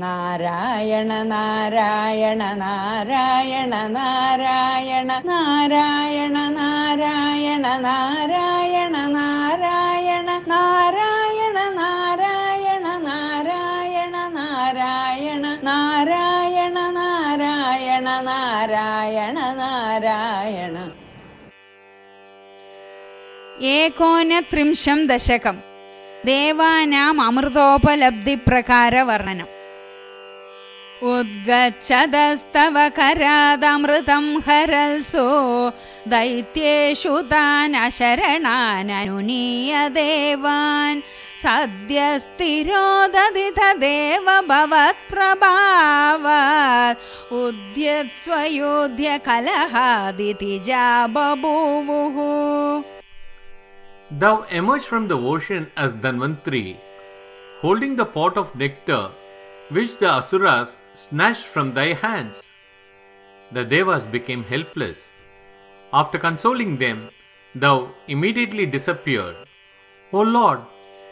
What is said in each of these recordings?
നാരായണ നാരായണ നാരായണ നാരായണ നാരായണ നാരായണ നാരായണ നാരായണ നാരായണ നാരായണ നാരായണ നാരായണ നാരായണ നാരായണ നാരായണ നാരായണ ഏകോനത്രിംശം ദശകം ദേവാനാം അമൃതോപലബ്ധി പ്രകാര കരാദമൃതം उद्गच्छदस्तव करादमृतं हरल्सो दैत्येषु तानशरणाननुनीय देवान् सद्य तानशरणाननुनीयदेवान् सद्यस्तिरोदधि तदेव भवत्प्रभावात् उद्यत्स्वयोध्य कलहादितिजा बभूवुः Thou emerge from the ocean as Dhanvantri, holding the pot of nectar which the Asuras snatched from thy hands. The Devas became helpless. After consoling them, thou immediately disappeared. O Lord,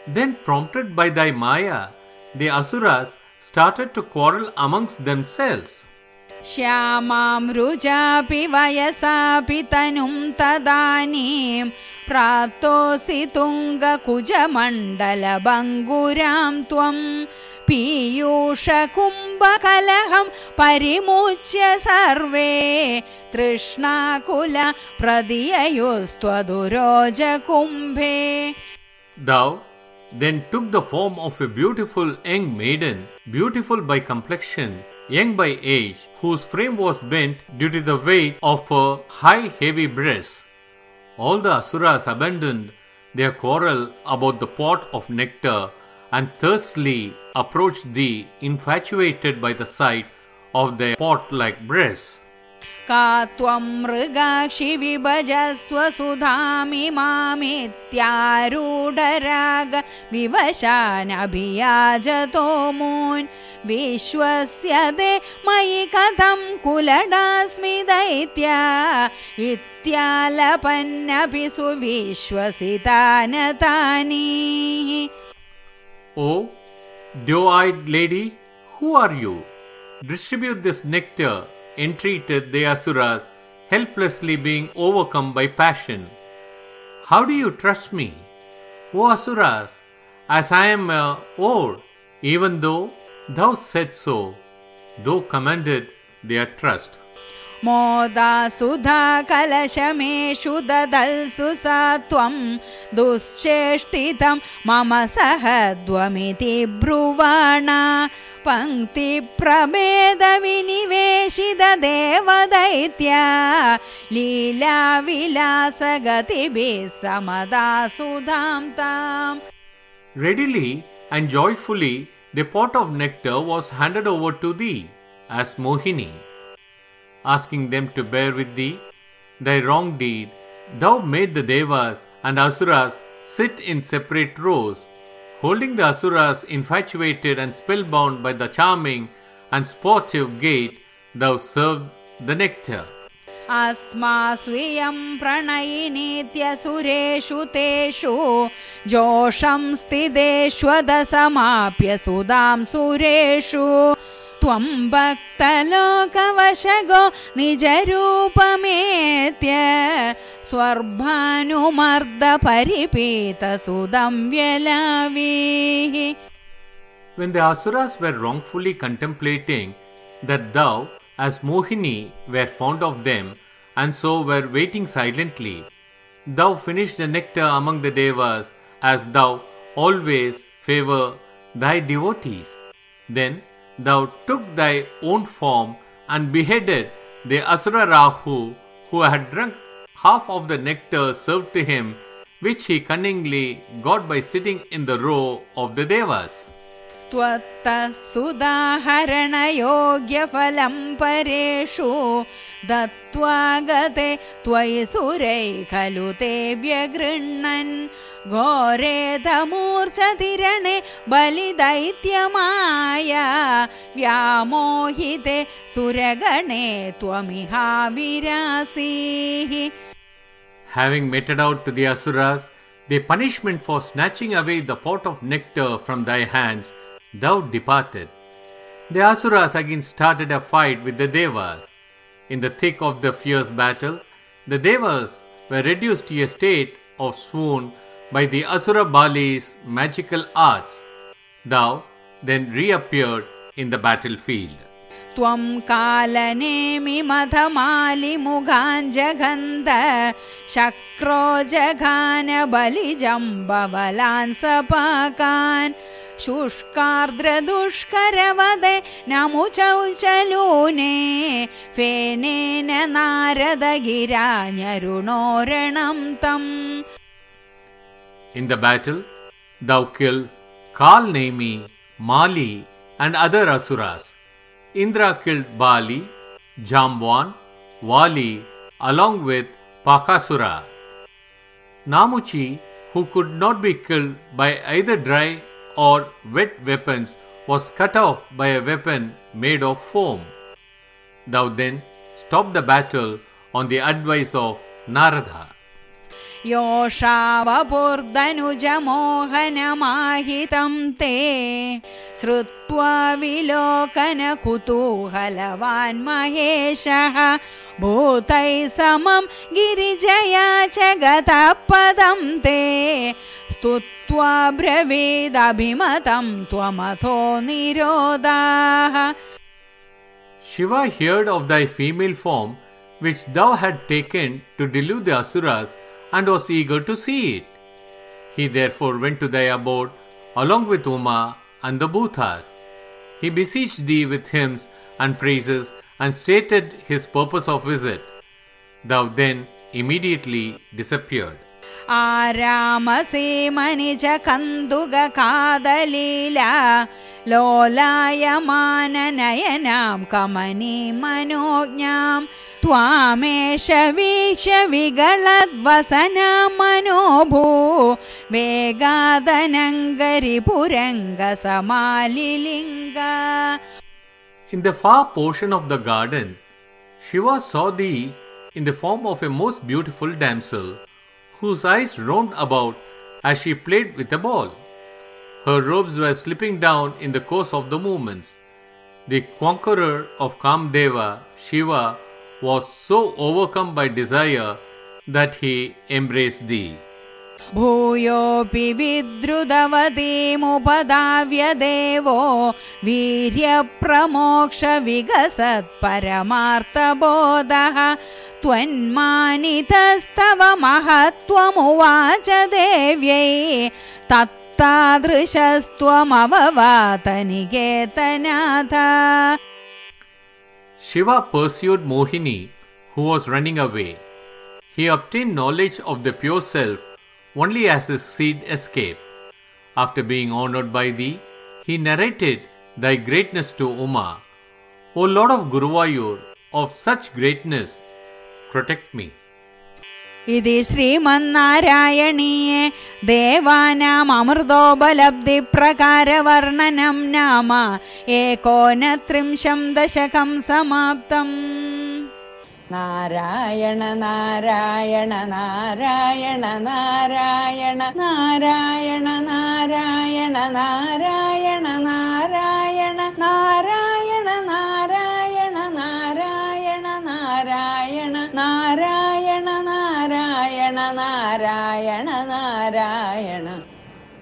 then prompted by thy Maya, the Asuras started to quarrel amongst themselves. श्यामां रुजापि वयसापि तनुं तदानीं प्राप्तोऽसि तुङ्गकुजमण्डलभङ्गुरां त्वं पीयूषकुम्भकलहं परिमुच्य सर्वे तृष्णाकुल प्रदिययोस्त्वदुरोजकुम्भे Thou then took the form of a beautiful young maiden, beautiful by complexion, young by age, whose frame was bent due to the weight of her high heavy breasts. All the Asuras abandoned their quarrel about the pot of nectar and thirstily approached thee, infatuated by the sight of their pot like breasts. का त्वं मृगाक्षि विभजस्व सुधामिमामित्यारूढराग विवशानभियाजतो moon. विश्वस्य ते मयि कथं कुलडास्मि दैत्या। इत्यालपन्नपि सुविश्वसितानतानि। O doe eyed lady, who are you? Distribute this nectar, entreated the Asuras, helplessly being overcome by passion. How do you trust me? O Asuras, as I am uh, old, even though thou said so, thou commanded their trust. मोदा सुधा कलशमेषु ददल्सु सा त्वं दुश्चेष्टितं मम सहध्वमिति ब्रुवाणा पङ्क्तिप्रभेदविनिवेशितदेवदैत्या लीलाविलासगतिभिः समदा सुधां ताम् Readily and joyfully, the pot of nectar was handed over to thee as Mohini. Asking them to bear with thee thy wrong deed, thou made the Devas and Asuras sit in separate rows. Holding the Asuras infatuated and spellbound by the charming and sportive gait, thou served the nectar. अस्मास्वियं प्रणयिनीत्यसुरेषु तेषु जोषं स्थितेष्वदसमाप्य सुधां सुरेषु त्वं भक्तलोकवशगो निजरूपमेत्य स्वर्भानुमर्दपरिपीतसुदं व्यलावीः When the Asuras were wrongfully contemplating that thou, as Mohini, were fond of them, and so were waiting silently, thou finished the nectar among the Devas, as thou always favor thy devotees. Then thou took thy own form and beheaded the Asura Rahu, who had drunk half of the nectar served to him, which he cunningly got by sitting in the row of the Devas. त्वत्तः सुदाहरणयोग्यफलं परेषु दत्त्वा गते त्वयि सुरै खलु ते व्यगृह्णन् घोरेधमूर्छतिरणे बलिदैत्यमाया व्यामोहिते सुरगणे त्वमिहाविरासीः Having meted out to the Asuras the punishment for snatching away the pot of nectar from thy hands, thou departed. The Asuras again started a fight with the Devas. In the thick of the fierce battle, the Devas were reduced to a state of swoon by the Asura Bali's magical arts. Thou then reappeared in the battlefield. त्वं कालनेमि मधमालिमुगाञ्जगन्ध शक्रो जघान बलिजम्बबलान् सपाकान् शुष्कार्द्रदुष्करवदे नमुचौचलूने फेनेन नारदगिरान्यरुणोरणं तम् In the battle, thou killed Kal Nemi, Mali, and other Asuras. Indra killed Bali, Jambwan, Vali, along with Pakasura. Namuchi, who could not be killed by either dry or wet weapons, was cut off by a weapon made of foam. Thou then stopped the battle on the advice of Narada. योषावपुर्दनुजमोहनमाहितं ते श्रुत्वा विलोकनकुतूहलवान् महेशः भूतैः समं गिरिजया च गतः पदं ते स्तुत्वा ब्रवीदभिमतं त्वमथो निरोधाः Shiva heard of thy female form, which thou had taken to delude the Asuras, and was eager to see it. He therefore went to thy abode along with Uma and the Bhutas. He beseeched thee with hymns and praises and stated his purpose of visit. Thou then immediately disappeared. आरामसेमनिज कन्दुगकादलीला लोलायमाननयनां कमनीमनोज्ञां त्वामेष वीक्ष विगलद्वसनां मनोभू वेगादनङ्गरिपुरङ्गसमालिलिङ्गा In the far portion of the garden, Shiva saw thee in the form of a most beautiful damsel, whose eyes roamed about as she played with a ball. Her robes were slipping down in the course of the movements. The conqueror of Kamdeva, Shiva, was so overcome by desire that he embraced thee. भूयोऽपि विद्रुतवतीमुपदाव्य देवो वीर्यप्रमोक्षविगसत्परमार्थबोधः त्वन्मानितस्तव महत्त्वमुवाच देव्यै तत्तादृशस्त्वमववातनिकेतनाथ Shiva pursued Mohini, who was running away. He obtained knowledge of the pure self only as his seed escaped. After being honored by thee, he narrated thy greatness to Uma. O Lord of Guruvayur, of such greatness, protect me. ഇതി ശ്രീമന്നാരായണീയേ ദേവാനാമൃതോപലബ്ധിപ്രകാരവർണനം നാമ. ഏകോനത്രിംശം ദശകം സമാപ്തം. നാരായണ നാരായണ നാരായണ നാരായണ നാരായണ നാരായണ നാരായണ.